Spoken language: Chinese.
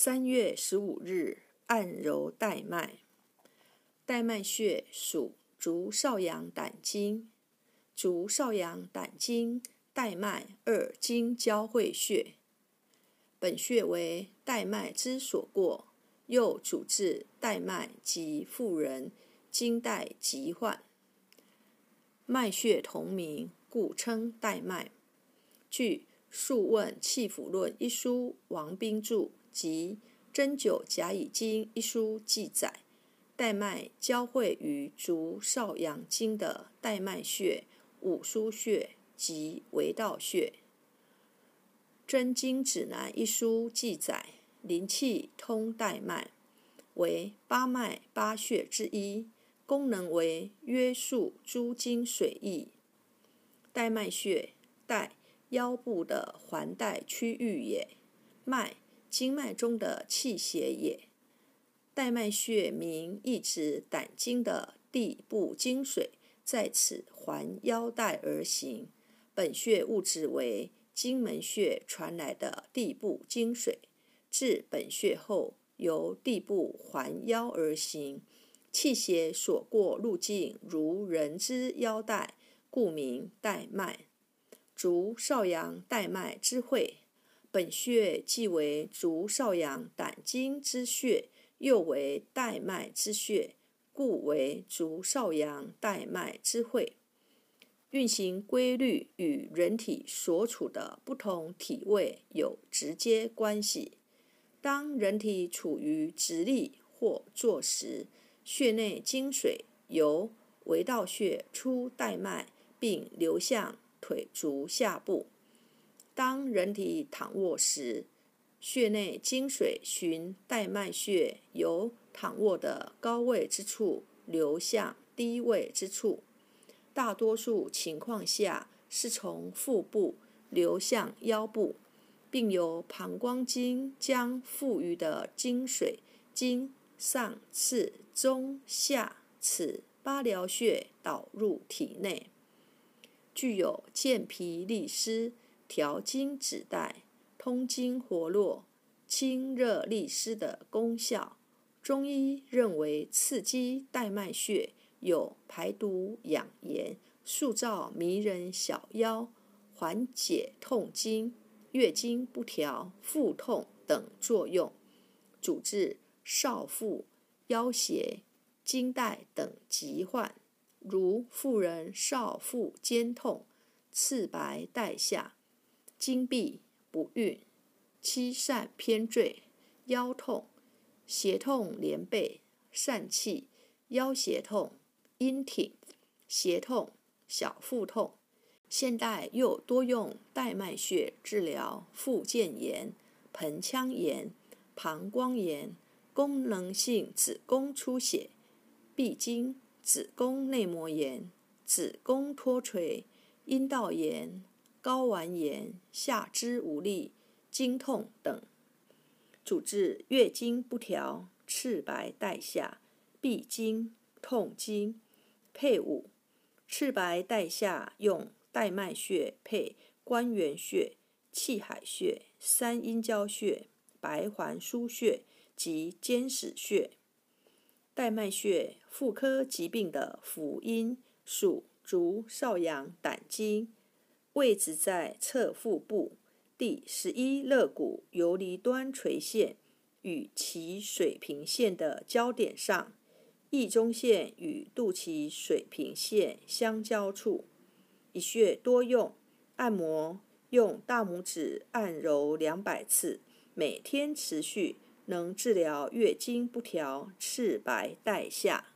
三月十五日，按揉带脉。带脉穴属足少阳胆经，足少阳胆经带脉二经交汇穴。本穴为带脉之所过，又主治带脉及妇人经带疾患。脉穴同名，故称带脉。据《素问气府论》一书，王冰注。及《针灸甲乙经》一书记载，带脉交汇于足少阳经的带脉穴、五腧穴及维道穴。《真经指南》一书记载，灵气通带脉，为八脉八穴之一，功能为约束诸经水液。带脉穴，带腰部的环带区域也，脉。经脉中的气血也，带脉穴名意指胆经的地部经水在此环腰带而行。本穴物质为经门穴传来的地部经水，至本穴后由地部环腰而行，气血所过路径如人之腰带，故名带脉。足少阳带脉之会。本穴既为足少阳胆经之穴，又为带脉之穴，故为足少阳带脉之会。运行规律与人体所处的不同体位有直接关系。当人体处于直立或坐时，穴内精水由维道穴出带脉，并流向腿足下部。当人体躺卧时，穴内精水循带脉穴由躺卧的高位之处流向低位之处，大多数情况下是从腹部流向腰部，并由膀胱经将富余的精水经上次中下此八髎穴导入体内，具有健脾利湿。调经止带、通经活络、清热利湿的功效。中医认为，刺激带脉穴有排毒养颜、塑造迷人小腰、缓解痛经、月经不调、腹痛等作用，主治少腹、腰胁、经带等疾患，如妇人少腹肩痛、赤白带下。经闭不孕、七疝偏坠、腰痛、胁痛连背、疝气、腰胁痛、阴挺、胁痛、小腹痛。现代又多用带脉穴治疗附件炎、盆腔炎、膀胱炎、功能性子宫出血、闭经、子宫内膜炎、子宫脱垂、阴道炎。睾丸炎、下肢无力、经痛等，主治月经不调、赤白带下、闭经、痛经。配伍：赤白带下用带脉穴配关元穴、气海穴、三阴交穴、白环腧穴及肩矢穴。带脉穴，妇科疾病的辅阴，属足少阳胆经。位置在侧腹部第十一肋骨游离端垂线与其水平线的交点上，腋中线与肚脐水平线相交处。一穴多用按摩，用大拇指按揉两百次，每天持续，能治疗月经不调、赤白带下。